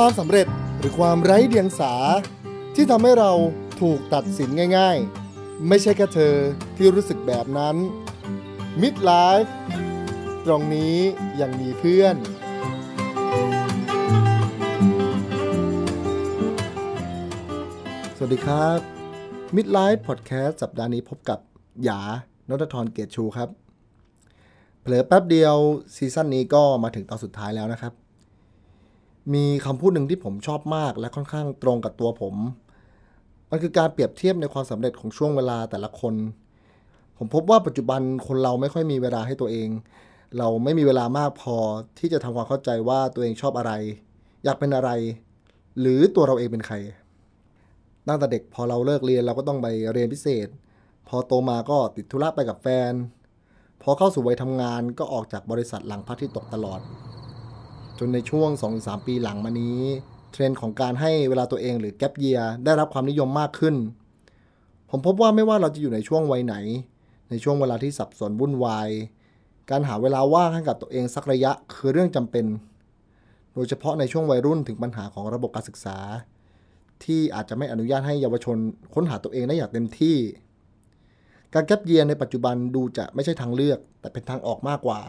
ความสำเร็จหรือความไร้เดียงสา ที่ทำให้เราถูกตัดสินง่ายๆ ไม่ใช่แค่เธอที่รู้สึกแบบนั้น Midlife ตรงนี้ยังมีเพื่อนสวัสดีครับ Midlife Podcast สัปดาห์นี้พบกับหยานนทธรเกียรติชูครับ เผลอแป๊บเดียวซีซั่นนี้ก็มาถึงตอนสุดท้ายแล้วนะครับ มีคำพูดหนึ่งที่ผมชอบมาก และค่อนข้างตรงกับตัวผม มันคือการเปรียบเทียบในความสำเร็จของช่วงเวลาแต่ละคน ผมพบว่าปัจจุบันคนเราไม่ค่อยมีเวลาให้ตัวเอง เราไม่มีเวลามากพอที่จะทำความเข้าใจว่าตัวเองชอบอะไร อยากเป็นอะไร หรือตัวเราเองเป็นใครตั้งแต่เด็กพอเราเลิกเรียนเราก็ต้องไปเรียนพิเศษ พอโตมาก็ติดธุระไปกับแฟน พอเข้าสู่วัยทำงานก็ออกจากบริษัทหลังพักที่ตกตลอด จนในช่วง 2-3 ปีหลังมานี้ เทรนด์ของการให้เวลาตัวเองหรือแกปเยียได้รับความนิยมมากขึ้น ผมพบว่าไม่ว่าเราจะอยู่ในช่วงวัยไหน ในช่วงเวลาที่สับสนวุ่นวาย การหาเวลาว่างให้กับตัวเองสักระยะคือเรื่องจำเป็น โดยเฉพาะในช่วงวัยรุ่นถึงปัญหาของระบบการศึกษา ที่อาจจะไม่อนุญาตให้เยาวชนค้นหาตัวเองได้อย่างเต็มที่ การแกปเยียในปัจจุบันดูจะไม่ใช่ทางเลือก แต่เป็นทางออกมากกว่า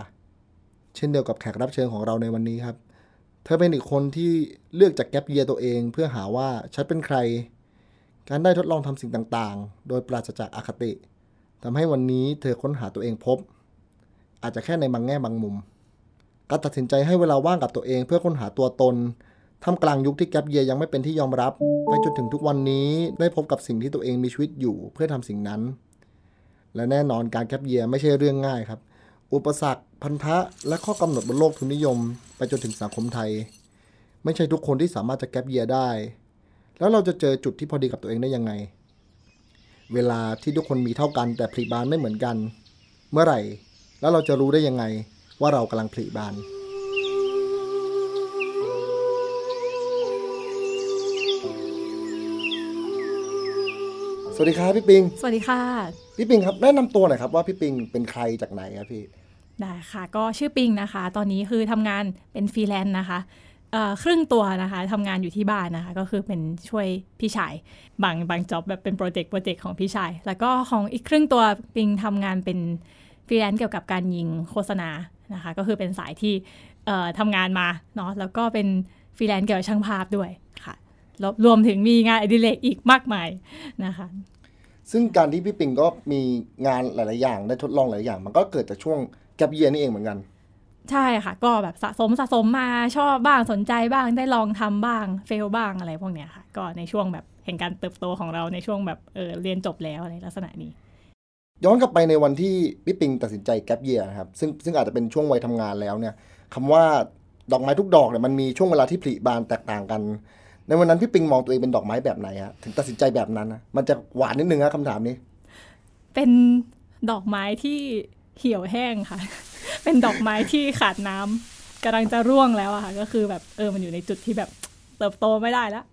เช่นเดียวกับแขกรับเชิญของเราในวันนี้ครับ เธอเป็นอีกคนที่เลือกจากแกปเยียตัวเอง เพื่อหาว่าฉันเป็นใคร การได้ทดลองทำสิ่งต่างๆ โดยปราศจากอาคติทำให้วันนี้เธอค้นหาตัวเองพบ อาจจะแค่ในบางแง่บางมุมการตัดสินใจให้เวลาว่างกับตัวเองเพื่อค้นหาตัวตนท่ามกลางยุคที่แกปเยียยังไม่เป็นที่ยอมรับ ไปจนถึงทุกวันนี้ได้พบกับสิ่งที่ตัวเองมีชีวิตอยู่เพื่อทำสิ่งนั้น และแน่นอนการแกปเยียไม่ใช่เรื่องง่ายครับ อุปสรรค พันธะ และข้อกำหนดบนโลกทุนนิยม ไปจนถึงสังคมไทย ไม่ใช่ทุกคนที่สามารถจะแกปเยียได้ แล้วเราจะเจอจุดที่พอดีกับตัวเองได้ยังไง เวลาที่ทุกคนมีเท่ากันแต่ผลิบานไม่เหมือนกัน เมื่อไหร่ แล้วเราจะรู้ได้ยังไงว่าเรากำลังผลิบาน สวัสดีครับพี่ปิง สวัสดีค่ะ พี่ปิงครับแนะนำตัวหน่อยครับว่าพี่ปิงเป็นใครจากไหนครับพี่ ได้ค่ะ ก็ชื่อปิงนะคะ ตอนนี้คือทำงานเป็นฟรีแลนซ์นะคะเอ่อครึ่งตัวนะคะทำงานอยู่ที่บ้านนะคะ ก็คือเป็นช่วยพี่ชาย บางบาง job แบบเป็น project project ของพี่ชาย แล้วก็ของอีกครึ่งตัวปิงทำงานเป็นฟรีแลนซ์เกี่ยวกับการยิงโฆษณานะคะ ก็คือเป็นสายที่เอ่อทำงานมาเนาะแล้วก็เป็นฟรีแลนซ์เกี่ยวกับช่างภาพด้วยค่ะแล้ว รวมถึงมีงานอดิเรกอีกมากมายนะคะ ซึ่งการที่พี่ปิงก็มีงานหลาย ๆ อย่างได้ทดลองหลายอย่าง มันก็เกิดจากช่วง gap year นี่เองเหมือนกันใช่ค่ะ ก็แบบสะสมสะสมมาชอบบ้างสนใจบ้างได้ลองทำบ้าง fail บ้างอะไรพวกเนี้ยค่ะ ก็ในช่วงแบบเห็นการเติบโตของเราในช่วงแบบเออเรียนจบแล้วอะไรลักษณะนี้ ย้อนกลับไปในวันที่พี่ปิงตัดสินใจแกปเยียนะครับซึ่งซึ่งอาจจะเป็นช่วงวัยทำงานแล้วเนี่ยคำว่าดอกไม้ทุกดอกเนี่ยมันมีช่วงเวลาที่ผลิบานแตกต่างกัน ในวันนั้นพี่ปิงมองตัวเองเป็นดอกไม้แบบไหนฮะถึงตัดสินใจแบบนั้นนะมันจะหวานนิดนึงนะคำถามนี้ เป็นดอกไม้ที่เหี่ยวแห้งค่ะ เป็นดอกไม้ที่ขาดน้ำกำลังจะร่วงแล้วอะค่ะ ก็คือแบบเออมันอยู่ในจุดที่แบบเติบโตไม่ได้แล้ว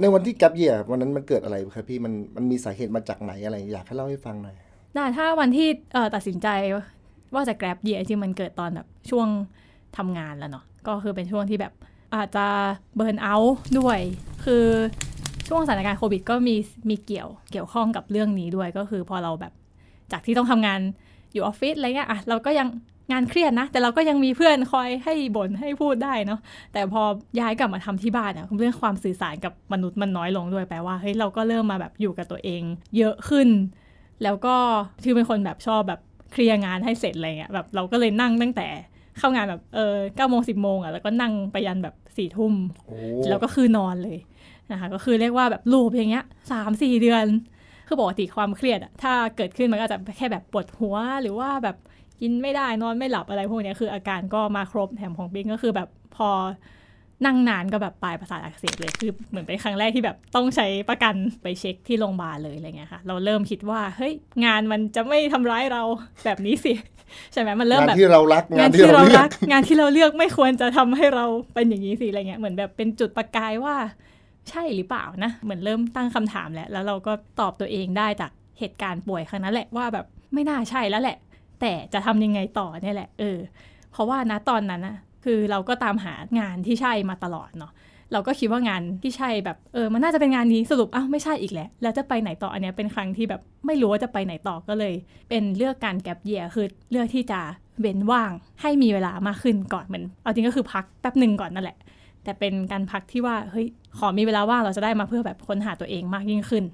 ในวันที่แกปเยียวันนั้นมันเกิดอะไรครับพี่มันมันมีสาเหตุมาจากไหนอะไร อยากให้เล่าให้ฟังหน่อยได้ถ้าวันที่เอ่อตัดสินใจว่าจะแกร็บเยียจริงมันเกิดตอนแบบช่วงทำงานแล้วเนาะก็คือเป็นช่วงที่แบบ อาจจะเบิร์นเอาท์ด้วย คือช่วงสถานการณ์โควิดก็มีมีเกี่ยวเกี่ยวข้องกับเรื่องนี้ด้วยก็คือพอเราแบบจากที่ต้องทำงานอยู่ออฟฟิศอะไรเงี้ยอะเราก็ยังงานเครียดนะ แต่เราก็ยังมีเพื่อนคอยให้บ่นให้พูดได้เนาะแต่พอย้ายกลับมาทำที่บ้านอะเรื่องความสื่อสารกับมนุษย์มันน้อยลงด้วยแปลว่าเฮ้ยเราก็เริ่มมาแบบอยู่กับตัวเอง เยอะขึ้น แล้วก็คือเป็นคนแบบชอบแบบเคลียร์งานให้เสร็จอะไรเงี้ยแบบเราก็เลยนั่งตั้งแต่เข้างานแบบเออเก้าโมงสิบโมงอะแล้วก็นั่งไปยันแบบ สี่ทุ่มโอ้แล้วก็คือนอนเลยนะคะก็คือเรียกว่าแบบลูปอย่างเงี้ยสามสี่เดือน คือปกติความเครียดอะถ้าเกิดขึ้นมันก็จะแค่แบบปวดหัวหรือว่าแบบกินไม่ได้นอนไม่หลับอะไรพวกเนี้ยคืออาการก็มาครบแถมของบิ๊กก็คือแบบพอ นั่งนานก็แบบปลายประสาทอักเสบเลยคือเหมือนเป็นครั้งแรกที่แบบต้องใช้ประกันไปเช็คที่โรงพยาบาลเลยอะไรเงี้ยค่ะ เราเริ่มคิดว่าเฮ้ยงานมันจะไม่ทำร้ายเราแบบนี้สิใช่ไหมมันเริ่มงานแบบที่เรารักงานที่ที่เราเลือรัก งานที่เราเลือกไม่ควรจะทำให้เราเป็นอย่างนี้สิอะไรเงี้ยเหมือนแบบเป็นจุดประกายว่า ใช่หรือเปล่านะ เหมือนเริ่มตั้งคำถามแล้วแล้วเราก็ตอบตัวเองได้จากเหตุการณ์ป่วยครั้งนั้นแหละว่าแบบไม่น่าใช่แล้วแหละ แต่จะทำยังไงต่อเนี่ยแหละ เออ เพราะว่านะตอนนั้นนะ คือเราก็ตามหางานที่ใช่มาตลอดเนาะเราก็คิดว่างานที่ใช่แบบเออมันน่าจะเป็นงานนี้สรุปอ้าวไม่ใช่อีกแล้วแล้วจะไปไหนต่ออันเนี้ยเป็นครั้งที่แบบไม่รู้ว่าจะไปไหนต่อก็เลย เป็นเลือกการแก็บเยียคือเลือกที่จะเว้นว่างให้มีเวลามากขึ้นก่อนเหมือนเอาจริงก็คือพักแป๊บหนึ่งก่อนนั่นแหละ แต่เป็นการพักที่ว่าเฮ้ยขอมีเวลาว่างเราจะได้มาเพื่อแบบค้นหาตัวเองมากยิ่งขึ้น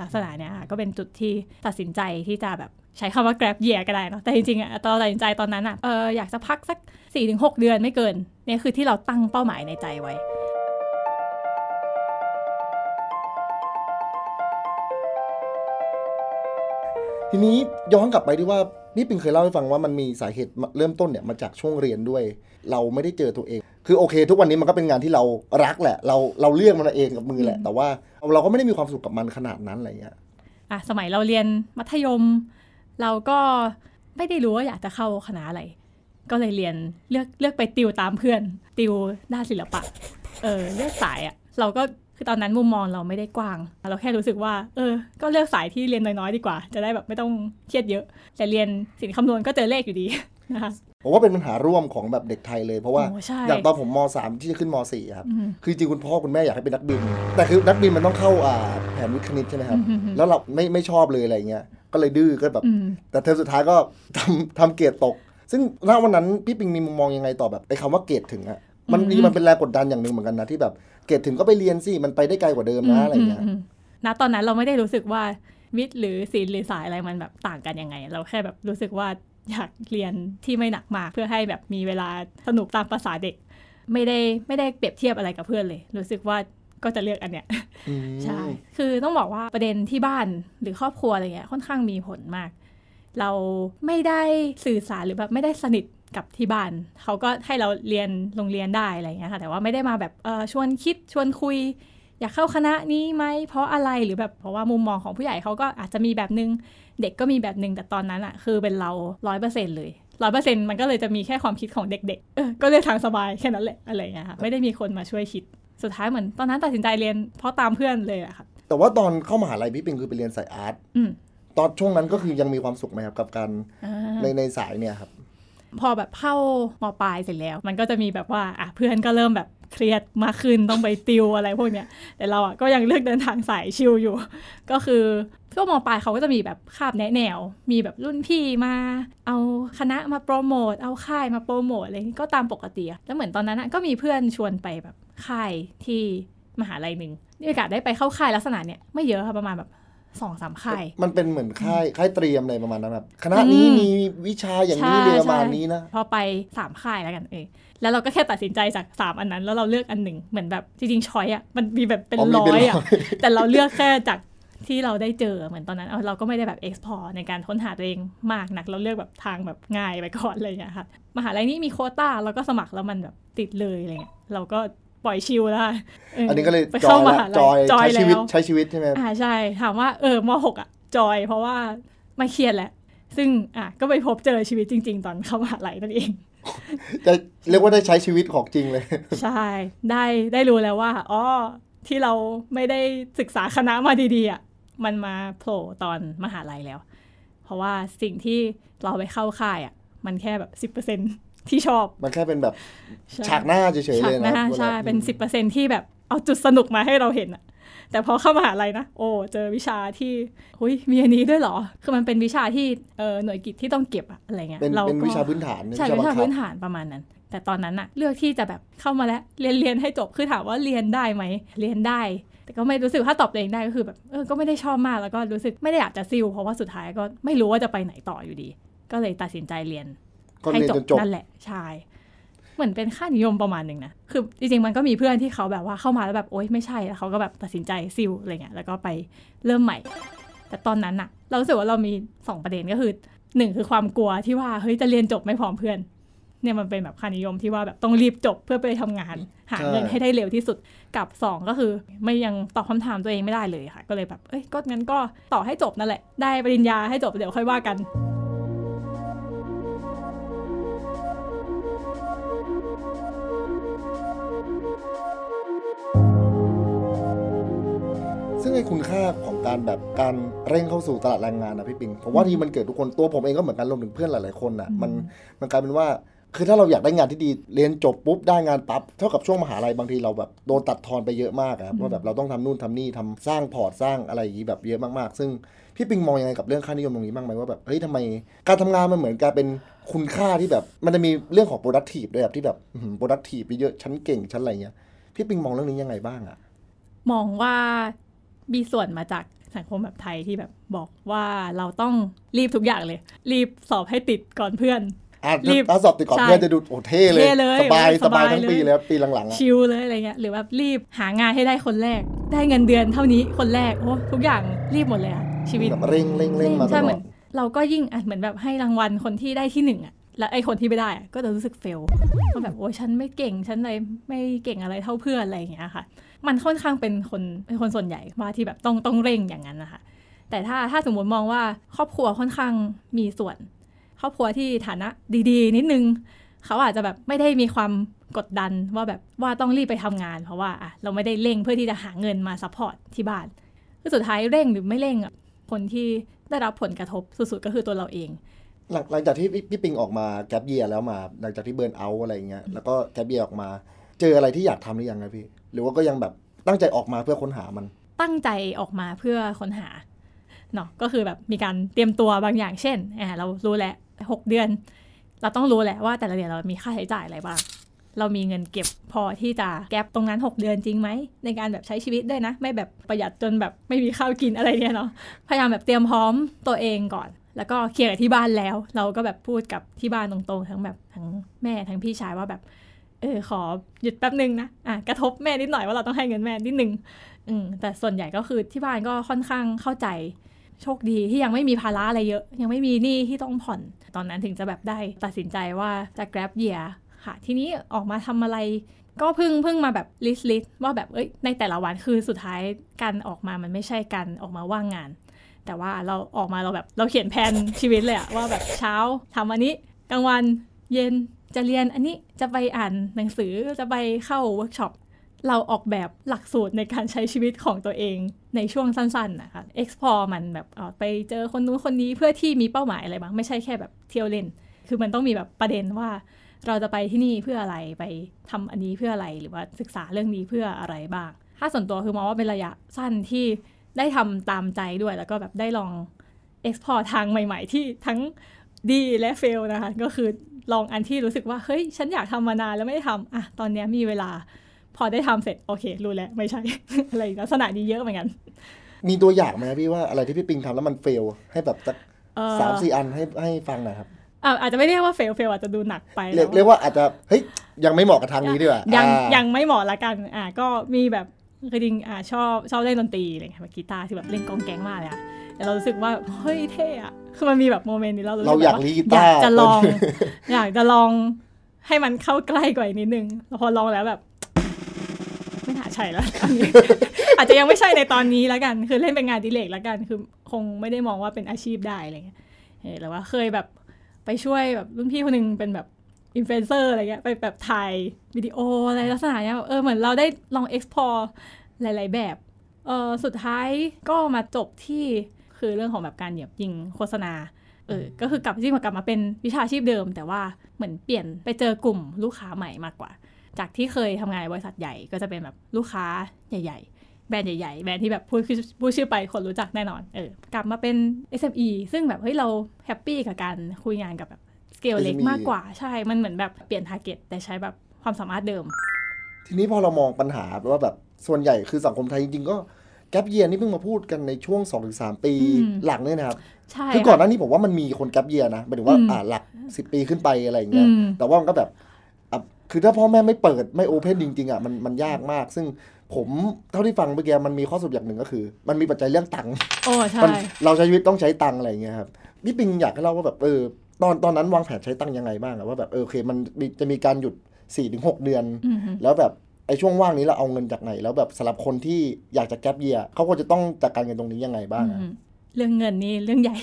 ลักษณะเนี้ยก็เป็นจุดที่ตัดสินใจที่จะแบบ ใช้คำว่า grab year ก็ได้เนาะแต่จริงๆอะตอนตัดสินใจตอนนั้นอะเอออยากจะพักสัก 4-6 เดือนไม่เกินเนี่ยคือที่เราตั้งเป้าหมายในใจไว้ทีนี้ย้อนกลับไปที่ว่านี่ปิงเคยเล่าให้ฟังว่ามันมีสาเหตุเริ่มต้นเนี่ยมาจากช่วงเรียนด้วย เราไม่ได้เจอตัวเอง คือโอเค ทุกวันนี้มันก็เป็นงานที่เรารักแหละ เราเราเลือกมันเองกับมือแหละ แต่ว่าเราก็ไม่ได้มีความสุขกับมันขนาดนั้นอะไรเงี้ยอะสมัยเราเรียนมัธยม เราก็ไม่ได้รู้ว่าอยากจะเข้าคณะอะไร ก็เลยเรียนเลือกเลือกไปติวตามเพื่อน ติวด้านศิลปะ เออเลือกสายอะ่ะ เราก็คือตอนนั้นมุมมองเราไม่ได้กว้าง เราแค่รู้สึกว่า เออ ก็เลือกสายที่เรียนน้อยๆดีกว่า จะได้แบบไม่ต้องเครียดเยอะ แต่เรียนศิลป์คำนวณก็เจอเลขอยู่ดีนะคะผมว่าเป็นปัญหาร่วมของแบบเด็กไทยเลยเพราะว่าโอ้ใช่อย่างตอนผมมสามที่จะขึ้นมสี่ครับอืมคือจริงคุณพ่อคุณแม่อยากให้เป็นนักบิน แต่คือนักบินมันต้องเข้าอ่าแผนวิทย์คณิตใช่ไหมครับอืมอืมแล้วเราไม่ไม่ชอบเลยอะไรเงี้ย ก็เลยดื้อก็แบบอืมแต่เทอมสุดท้ายก็ทำทำเกรดตก ซึ่งณวันนั้นพี่ปิงมีมุมมองยังไงต่อแบบไอ้คำว่าเกรดถึงอะมันอืมนี่มันเป็นแรงกดดันอย่างหนึ่งเหมือนกันนะที่แบบเกรดถึงก็ไปเรียนสิมันไปได้ไกลกว่าเดิมนะอะไรเงี้ยมมณตอนนั้นเราไม่ได้รู้สึกว่าวิทย์หรือศิลป์หรือสายอะไรมันแบบต่างกันยังไง เราแค่แบบรู้สึกว่าอยากเรียนที่ไม่หนักมาก เพื่อให้แบบมีเวลาสนุกตามภาษาเด็ก ไม่ได้ไม่ได้เปรียบเทียบอะไรกับเพื่อนเลย รู้สึกว่า ก็จะเลือกอันเนี้ยอืมใช่คือต้องบอกว่าประเด็นที่บ้านหรือครอบครัวอะไรเงี้ยค่อนข้างมีผลมาก เราไม่ได้สื่อสารหรือแบบไม่ได้สนิทกับที่บ้านเขาก็ให้เราเรียนโรงเรียนได้อะไรเงี้ยค่ะ แต่ว่าไม่ได้มาแบบเออชวนคิดชวนคุย อยากเข้าคณะนี้ไหมเพราะอะไรหรือแบบเพราะว่ามุมมองของผู้ใหญ่เขาก็อาจจะมีแบบนึง เด็กก็มีแบบนึงแต่ตอนนั้นอะคือเป็นเราร้อยเปอร์เซ็นเลยร้อยเปอร์เซ็นมันก็เลยจะมีแค่ความคิดของเด็กๆ เออ ก็เลือกทางสบายแค่นั้นแหละอะไรเงี้ยค่ะ ไม่ได้มีคนมาช่วยคิด สุดท้ายเหมือนตอนนั้นตัดสินใจเรียนเพราะตามเพื่อนเลยอะค่ะ แต่ว่าตอนเข้ามหาลัยพี่ปิงคือไปเรียนสายอาร์ตอืมตอนช่วงนั้นก็คือยังมีความสุขไหมครับกับการอ่าในในสายเนี่ยครับพอแบบเข้ามปลายเสร็จแล้ว มันก็จะมีแบบว่าอะเพื่อนก็เริ่มแบบ เครียดมากขึ้นต้องไปติวอะไรพวกเนี้ยแต่เราอะก็ยังเลือกเดินทางสายชิลอยู่ ก็คือช่วงมปลายเขาก็จะมีแบบคาบแนะแนว มีแบบรุ่นพี่มา เอาคณะมาโปรโมท เอาค่ายมาโปรโมทอะไรก็ตามปกติแล้วเหมือนตอนนั้นก็มีเพื่อนชวนไปแบบค่ายที่มหาลัยหนึ่งมีโอกาสได้ไปเข้าค่ายลักษณะเนี้ยไม่เยอะค่ะประมาณแบบ สองสามค่าย มันเป็นเหมือนค่ายค่ายเตรียมอะไรประมาณนั้นแบบคณะนี้อืมมีวิชาอย่างนี้เรียนประมาณนี้นะ พอไปสามค่ายแล้วกันเองแล้วเราก็แค่ตัดสินใจจากสามอันนั้น แล้วเราเลือกอันหนึ่งเหมือนแบบจริงๆช้อยอะมันมีแบบเป็นอ๋อมีร้อเป็นยอะร้อยแต่เราเลือกแค่จากที่เราได้เจอเหมือนตอนนั้นเอาเราก็ไม่ได้แบบ explore ในการค้นหาตัวเองมากนักเราเลือกแบบทางแบบง่ายไปก่อนอะไรอย่างเงี้ยค่ะมหาลัยนี้มีโควต้าเราก็สมัครแล้วมันแบบติดเลยอะไรเงี้ยเราก็ ปล่อยชิลแล้วค่ะเอันนี้ก็เลยไปจอเข้ายมละหาลัจอยจอยใช้ชีวิตแล้วใช้ชีวิตใช่ไหมอ่าใช่ถามว่าเออมหกอะจอย เพราะว่าไม่เครียดแหละ ซึ่งอะก็ไปพบเจอชีวิตจริง ๆ ตอนเข้ามหาลัยนั่นเองจะเรียกว่าได้ใช้ชีวิตของจริงเลย ใช่ ได้ได้รู้แล้วว่าอ๋อที่เราไม่ได้ศึกษาคณะมาดีๆอะมันมาโผล่ตอนมหาลัยแล้ว เพราะว่าสิ่งที่เราไปเข้าค่ายอะ มันแค่แบบสิบเปอร์เซ็น ที่ชอบ มันแค่เป็นแบบใช่ฉากหน้าเฉยๆฉาเลกยหนะน้าวลาใช่เป็นสิบเปอร์เซ็นที่แบบเอาจุดสนุกมาให้เราเห็นอะแต่พอเข้ามหาลัยนะ โอ้เจอวิชาที่หุยมีอันนี้ด้วยเหรอ คือมันเป็นวิชาที่เออหน่วยกิจที่ต้องเก็บอะอะไรเงี้ยเป็นเราเป็นก็วิชาพื้นฐานใช่วิวิชาบังคับพื้นฐานประมาณนั้น แต่ตอนนั้นอะเลือกที่จะแบบเข้ามาแล้วเรียนเรียนให้จบคือถามว่าเรียนได้ไหมเรียนได้ แต่ก็ไม่รู้สึกถ้าตอบตัวเองได้ก็คือแบบเออก็ไม่ได้ชอบมากแล้วก็รู้สึกไม่ได้อยากจะซิลเพราะว่าสุดท้ายก็ไม่รู้ว่าจะไปไหนต่ออยู่ดี ก็เลยตัดสินใจเรียนก็ ให้เรียนจจบนจบนั่นแหละใช่เหมือนเป็นค่านิยมประมาณหนึ่งนะ คือจริงๆ มันก็มีเพื่อนที่เขาแบบว่าเข้ามาแล้วแบบโอ๊ยไม่ใช่แล้วเขาก็แบบตัดสินใจซิลอะไรเงี้ยแล้วก็ไปเริ่มใหม่ แต่ตอนนั้นอะเรารู้สึกว่าเรามีสองประเด็นก็คือหนึ่งคือความกลัวที่ว่าเฮ้ยจะเรียนจบไม่พร้อมเพื่อน เนี่ยมันเป็นแบบค่านิยมที่ว่าแบบต้องรีบจบเพื่อไปทำงาน หาเงินให้ได้เร็วที่สุดกับสองก็คือ ไม่ยังตอบคำถามตัวเองไม่ได้เลยค่ะ ก็เลยแบบเอ้ยก็งั้นก็ต่อให้จบนั่นแหละ ได้ปริญญาให้จบเดี๋ยวค่อยว่ากัน ซึ่งไอ้คุณค่าของการแบบการเร่งเข้าสู่ตลาดแรงงานนะพี่ปิงผมว่าที่มันเกิดทุกคนตัวผมเองก็เหมือนกันรวมถึงเพื่อนหลายๆคนอะอืมมันมันกลายเป็นว่าคือถ้าเราอยากได้งานที่ดีเรียนจบปุ๊บได้งานปั๊บเท่ากับช่วงมหาลัยบางทีเราแบบโดนตัดทอนไปเยอะมากอะครับว่าแบบเราต้องทำนู่นทำนี่ทำสร้างพอร์ตสร้างอะไรอย่างนี้แบบเยอะมากๆ ซึ่งพี่ปิงมองยังไงกับเรื่องค่านิยมตรงนี้บ้างไหมว่าแบบเฮ้ยทำไมการทำงานมันเหมือนการเป็นคุณค่าที่แบบ มันจะมีเรื่องของ productive ด้วยแบบที่แบบ productive เยอะฉันเก่งฉันอะไรเงี้ยพี่ปิงมองเรื่องนี้ยังไงบ้างอะมองว่า มีส่วนมาจากสังคมแบบไทยที่แบบบอกว่าเราต้องรีบทุกอย่างเลย รีบสอบให้ติดก่อนเพื่อนอะรีบถ้าสอบติดก่อนใช่เพื่อนจะดูโอ้เท่เลยเท่เลยสบายสสบาบายยทั้งเลยปีเลยครับปีหลังๆอะชิลเลยอะไรเงี้ยหรือว่ารีบหางานให้ได้คนแรก ได้เงินเดือนเท่านี้คนแรกโอ้ทุกอย่างรีบหมดเลยอะชีวิตแบบเร่งเร่งเร่งมาตใช่ลเหอมือดนเราก็ยิ่งอะเหมือนแบบให้รางวัลคนที่ได้ที่หนึ่งอะแล้วไอ้คนที่ไม่ได้อะก็จะรู้สึกเฟลว่าแบบโอ้ยฉันไม่เก่งฉันอะไรไม่เก่งอะไรเท่าเพื่อนอะไรอย่างเงี้ยค่ะ มันค่อนข้างเป็นคนเป็นคนส่วนใหญ่ว่าที่แบบต้องต้องเร่งอย่างนั้นนะคะ แต่ถ้าถ้าสมมติมองว่าครอบครัวค่อนข้างมีส่วน ครอบครัวที่ฐานะดี ๆ นิดนึง เขาอาจจะแบบไม่ได้มีความกดดันว่าแบบว่าต้องรีบไปทำงาน เพราะว่าอะเราไม่ได้เร่งเพื่อที่จะหาเงินมา support ที่บ้านคือสุดท้ายเร่งหรือไม่เร่งอะคนที่ได้รับผลกระทบสุดๆก็คือตัวเราเอง หลังหลังจากที่พี่ปิงออกมาแกลบเยียแล้วมา หลังจากที่เบิร์นเอาท์อะไรอย่างเงี้ยแล้วก็แกลบเยียออกมา เจออะไรที่อยากทำหรือยังครับพี่ หรือว่าก็ยังแบบตั้งใจออกมาเพื่อค้นหามัน ตั้งใจออกมาเพื่อค้นหาเนาะก็คือแบบมีการเตรียมตัวบางอย่างเช่นอ่าเรารู้แล้วหกเดือน เราต้องรู้แหละว่าแต่ละเดือนเรามีค่าใช้จ่ายอะไรบ้างเรามีเงินเก็บพอที่จะแก็บตรงนั้น 6 เดือนจริงไหม ในการแบบใช้ชีวิตด้วยนะ ไม่แบบประหยัดจนแบบไม่มีข้าวกินอะไรเนี่ยเนาะพยายามแบบเตรียมพร้อมตัวเองก่อน แล้วก็เคลียร์กับที่บ้านแล้ว เราก็แบบพูดกับที่บ้านตรงๆ ทั้งแบบทั้งแม่ทั้งพี่ชายว่าแบบ เออขอหยุดแป๊บนึงนะอะกระทบแม่นิดหน่อยว่าเราต้องให้เงินแม่นิดนึงอืมแต่ส่วนใหญ่ก็คือที่บ้านก็ค่อนข้างเข้าใจโชคดีที่ยังไม่มีภาระอะไรเยอะ ยังไม่มีหนี้ที่ต้องผ่อน ตอนนั้นถึงจะแบบได้ตัดสินใจว่าจะ grab year ค่ะ ทีนี้ออกมาทำอะไร ก็เพิ่งเพิ่งมาแบบ list list ว่าแบบเอ้ยในแต่ละวันคือสุดท้ายการออกมามันไม่ใช่การออกมาว่างงาน แต่ว่าเราออกมาเราแบบเราเขียนแผนชีวิตเลยอะว่าแบบเช้าทำอันนี้กลางวันเย็น จะเรียนอันนี้จะไปอ่านหนังสือจะไปเข้าเวิร์กช็อปเราออกแบบหลักสูตรในการใช้ชีวิตของตัวเองในช่วงสั้นๆนะคะ explore มันแบบไปเจอคนนู้นคนนี้เพื่อที่มีเป้าหมายอะไรบ้าง ไม่ใช่แค่แบบเที่ยวเล่น คือมันต้องมีแบบประเด็นว่า เราจะไปที่นี่เพื่ออะไรไปทำอันนี้เพื่ออะไรหรือว่าศึกษาเรื่องนี้เพื่ออะไรบ้าง ถ้าส่วนตัวคือมองว่าเป็นระยะสั้นที่ได้ทำตามใจด้วยแล้วก็แบบได้ลอง explore ทางใหม่ ๆ ที่ทั้งดีและเฟลนะคะก็คือ ลองอันที่รู้สึกว่าเฮ้ยฉันอยากทำมานานแล้วไม่ได้ทำอะตอนเนี้ยมีเวลา พอได้ทำเสร็จโอเค รู้แล้วไม่ใช่ อะไรลักษณะนี้เยอะเหมือนกัน มีตัวอย่างไหมครับพี่ว่าอะไรที่พี่ปิงทำแล้วมันเฟล ให้แบบสักเอ่อสามสี่อันให้ให้ฟังหน่อยครับอะอาจจะไม่เรียกว่า fail fail อาจจะดูหนักไปเรียกแต่เรียกวว่าอาจจะเฮ้ยยังไม่เหมาะกับทางนี้ดีกว่ายังอ่ายังไม่เหมาะละกันอะก็มีแบบคือจริงอะชอบชอบเล่นดนตรีอะไรเงี้ยแบบกีตาร์ที่แบบเล่นกองแกงมากเลยอะ แต่เรารู้สึกว่าเฮ้ยเท่อะคือมันมีแบบ moment นี้เรารู้สึเราก็อยากแบบ lead กีตาร์ อยากจะลอง อยากจะลองให้มันเข้าใกล้กว่าอีกนิดนึงแล้วพอลองแล้วแบบ ไม่น่าใช่แล้วอันนี้อาจจะยังไม่ใช่ในตอนนี้แล้วกัน คือเล่นเป็นงานอดิเรกแล้วกัน คือคงไม่ได้มองว่าเป็นอาชีพได้อะไรเงี้ยเออหรือว่าเคยแบบไปช่วยแบบรุ่นพี่คนหนึงเป็นแบบอินฟลูเอนเซอร์อะไรเงี้ยไปแบบถ่ายวิดีโออะไรลักษณะเนี้ยแบบเออเหมือนเราได้ลอง explore หลาย ๆ แบบเออสุดท้ายก็มาจบที่ คือเรื่องของแบบการเหยียบยิงโฆษณาเออก็คือกลับที่มากลับมาเป็นวิชาชีพเดิม แต่ว่าเหมือนเปลี่ยนไปเจอกลุ่มลูกค้าใหม่มากกว่า จากที่เคยทำงานในบริษัทใหญ่ก็จะเป็นแบบลูกค้าใหญ่ ๆ แบรนด์ใหญ่ๆ แบรนด์ที่แบบพูดชื่อพูดชื่อไปคนรู้จักแน่นอนเออกลับมาเป็น SME ซึ่งแบบเฮ้ยเรา happy กับการคุยงานกับแบบสเกลเล็ก SME มากกว่าใช่ มันเหมือนแบบเปลี่ยน target แต่ใช้แบบความสามารถเดิม ทีนี้พอเรามองปัญหาว่าแบบส่วนใหญ่คือสังคมไทยจริงๆก็ แกลบเยียนี่เพิ่งมาพูดกันในช่วง2 ถึง 3 ปีหลังอืมเนี่ยนะครับ ใช่คือก่อนหน้านี้ค่ะผมว่ามันมีคนแกลบเยียนะหมายถึงว่าอืมอ่าหลักสิบปีขึ้นไปอะไรอย่างเงี้ยอืมแต่ว่ามันก็แบบอะคือถ้าพ่อแม่ไม่เปิดไม่โอเพนจริงๆอะมันมันยากมาก ซึ่งผมเท่าที่ฟังเมื่อกี้มันมีข้อสรุปอย่างหนึ่งก็คือ มันมีปัจจัยเรื่องตังค์โอ้ใช่มันเราใช้ชีวิตต้องใช้ตังค์อะไรอย่างเงี้ยครับพี่ปิงอยากให้เล่าว่าแบบเออตอนตอนนั้นวางแผนใช้ตังค์ยังไงบ้างอะว่าแบบเออโอเค มันมีจะมีการหยุด4ี่ถึงหเดือนอืมแล้วแบบ ไอ้ช่วงว่างนี้เราเอาเงินจากไหน แล้วแบบสำหรับคนที่อยากจะแกลบเยียเขาควรจะต้องจัดการเงินตรงนี้ยังไงบ้างอะเรื่องเงินนี่เรื่องใหญ่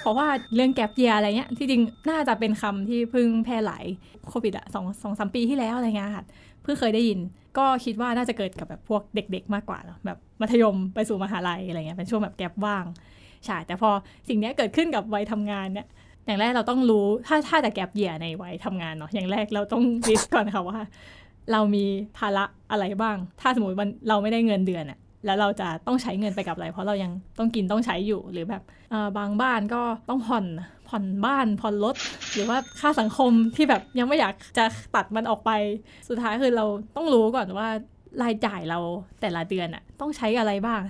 เพราะว่าเรื่องแก p เยียอะไรเงี้ยที่จริงน่าจะเป็นคำที่เพิ่งแพร่หลายโควิดอะสองสองสามปีที่แล้วอะไรเงี้ยค่ะเพิ่งเคยได้ยิน ก็คิดว่าน่าจะเกิดกับแบบพวกเด็ก ๆ มากกว่าเนอะแบบมัธยมไปสู่มหาลัยอะไรเงี้ยเป็นช่วงแบบแกลบว่างใช่แต่พอสิ่งเนี้ยเกิดขึ้นกับวัยทำงานเนี่ยอย่างแรกเราต้องรู้ถ้าถ้าแต่แกลบเหยียในวัยทำงานเนาะอย่างแรกเราต้องลิสต์ก่อนค่ะว่า เรามีภาระอะไรบ้าง ถ้าสมมติวันเราไม่ได้เงินเดือนอะแล้วเราจะต้องใช้เงินไปกับอะไร เพราะเรายังต้องกินต้องใช้อยู่หรือแบบบางบ้านก็ต้องผ่อนผ่อนบ้านผ่อนรถหรือว่าค่าสังคมที่แบบยังไม่อยากจะตัดมันออกไป สุดท้ายคือเราต้องรู้ก่อนว่ารายจ่ายเราแต่ละเดือนอะต้องใช้อะไรบ้าง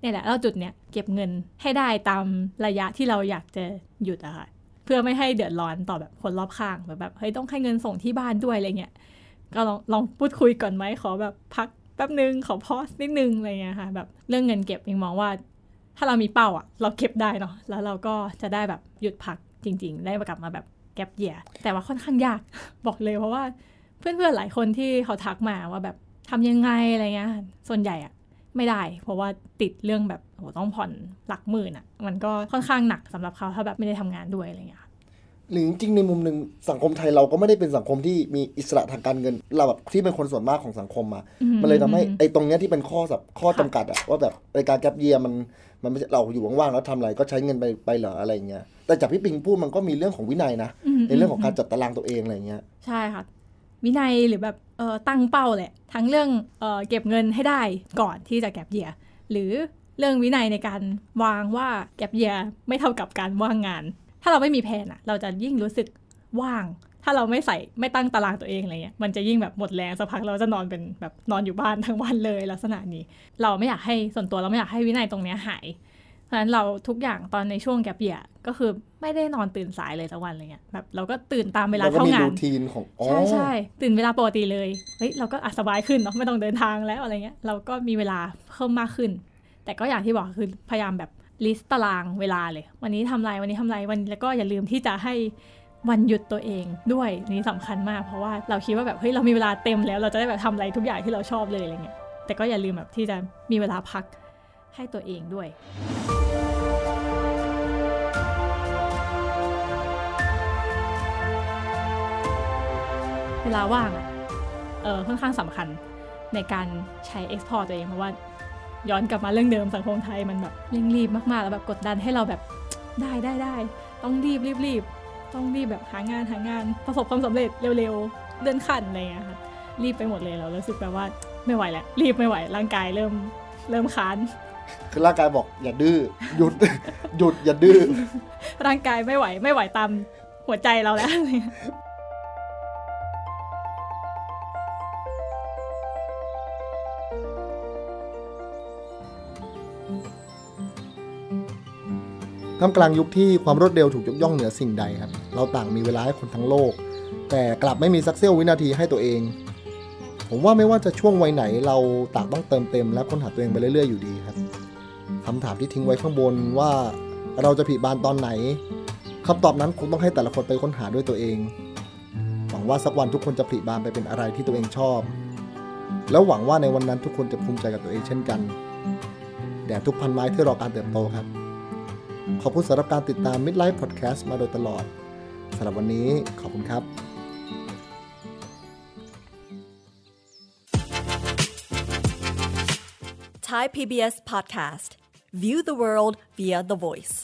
เนี่ยแหละเราจุดเนี้ยเก็บเงินให้ได้ตามระยะที่เราอยากจะหยุดอะค่ะเพื่อไม่ให้เดือดร้อนต่อแบบคนรอบข้างแบบแบบเฮ้ยต้องให้เงินส่งที่บ้านด้วยอะไรเงี้ย ก็ลองลองพูดคุยก่อนไหมขอแบบพักแป๊บนึงขอพอสนิดนึงอะไรเงี้ยค่ะแบบเรื่องเงินเก็บเองมองว่า ถ้าเรามีเป้าอะเราเก็บได้เนาะแล้วเราก็จะได้แบบหยุดพักจริง ๆ ได้กลับมาแบบแก็บเยียแต่ว่าค่อนข้างยากบอกเลยเพราะว่าเพื่อนๆหลายคนที่เขาทักมาว่าแบบทำยังไงอะไรเงี้ยส่วนใหญ่อะไม่ได้ เพราะว่าติดเรื่องแบบโหต้องผ่อนหลักหมื่นอะมันก็ค่อนข้างหนักสำหรับเขาถ้าแบบไม่ได้ทำงานด้วยอะไรเงี้ย หรือจริงในมุมหนึ่งสังคมไทยเราก็ไม่ได้เป็นสังคมที่มีอิสระทางการเงิน เราแบบที่เป็นคนส่วนมากของสังคมมา มันเลยทำให้ไอ้ตรงเนี้ยที่เป็นข้อสับข้อจำกัดอะว่าแบบรายการแกลบเยียมันมันไม่ใช่เราอยู่ว่างๆแล้วทำอะไรก็ใช้เงินไปไปเหรออะไรเงี้ยแต่จากพี่ปิงพูดมันก็มีเรื่องของวินัยนะในเรื่องของการจัดตารางตัวเองอะไรเงี้ยใช่ค่ะวินัยหรือแบบเออตั้งเป้าแหละ ทั้งเรื่องเออเก็บเงินให้ได้ก่อนที่จะแก็บเยียหรือเรื่องวินัยในการวางว่าแก็บเยียไม่เท่ากับการว่างงาน ถ้าเราไม่มีแผนอะเราจะยิ่งรู้สึกว่าง ถ้าเราไม่ใส่ไม่ตั้งตารางตัวเองอะไรเงี้ยมันจะยิ่งแบบหมดแรงสักพักเราจะนอนเป็นแบบนอนอยู่บ้านทั้งวันเลยลักษณะนี้ เราไม่อยากให้ส่วนตัวเราไม่อยากให้วินัยตรงนี้หายเพราะฉะนั้นเราทุกอย่างตอนในช่วงแกบเบียก็คือไม่ได้นอนตื่นสายเลยสักวันอะไรเงี้ยแบบเราก็ตื่นตามเวลาเท่างานทีนของใช่ใช่ตื่นเวลาปกติเลยเฮ้ยเราก็สบายขึ้นเนาะไม่ต้องเดินทางแล้วอะไรเงี้ยเราก็มีเวลาเพิ่มมากขึ้น แต่ก็อย่างที่บอกคือพยายามแบบ ลิสต์ตารางเวลาเลย วันนี้ทำไรวันนี้ทำไรวันแล้วก็อย่าลืมที่จะให้วันหยุดตัวเองด้วยนี่สำคัญมาก เพราะว่าเราคิดว่าแบบเฮ้ยเรามีเวลาเต็มแล้ว เราจะได้แบบทำอะไรทุกอย่างที่เราชอบเลยอะไรเงี้ยแต่ก็อย่าลืมแบบที่จะมีเวลาพักให้ตัวเองด้วย เวลาว่างเออค่อนข้างสำคัญในการใช้ explore ตัวเองเพราะว่า ย้อนกลับมาเรื่องเดิมสังคมไทยมันแบบเร่งรีบมากๆแล้วแบบกดดันให้เราแบบได้ได้ได้ต้องรีบรีบรีบต้องรีบแบบหางานหางานประสบความสำเร็จเร็วๆเลื่อนขั้นอะไรอย่างเงี้ยค่ะรีบไปหมดเลยเรารู้สึกแบบว่าไม่ไหวแล้วรีบไม่ไหวร่างกายเริ่มเริ่มค้านคือร่างกายบอกอย่าดื้อหยุดหยุดอย่าดื้อร่างกายไม่ไหวไม่ไหวตามหัวใจเราแล้วามกลางยุคที่ความรวดเร็วถูกยกย่องเหนือสิ่งใดครับ เราต่างมีเวลาให้คนทั้งโลก แต่กลับไม่มีสักเสี้ยววินาทีให้ตัวเอง ผมว่าไม่ว่าจะช่วงวัยไหนเราต่างต้องเติมเต็มและค้นหาตัวเองไปเรื่อยๆอยู่ดีครับคำถามที่ทิ้งไว้ข้างบนว่าเราจะผิดบานตอนไหนคำตอบนั้นคงต้องให้แต่ละคนไปค้นหาด้วยตัวเอง หวังว่าสักวันทุกคนจะผิบานไปเป็นอะไรที่ตัวเองชอบ แล้วหวังว่าในวันนั้นทุกคนจะภูมิใจกับตัวเองเช่นกันแด่ทุกพันไม้ที่รอการเติบโตครับ ขอบคุณสำหรับการติดตาม Midlife Podcast มาโดยตลอดสำหรับวันนี้ขอบคุณครับ Thai PBS Podcast View the world via the voice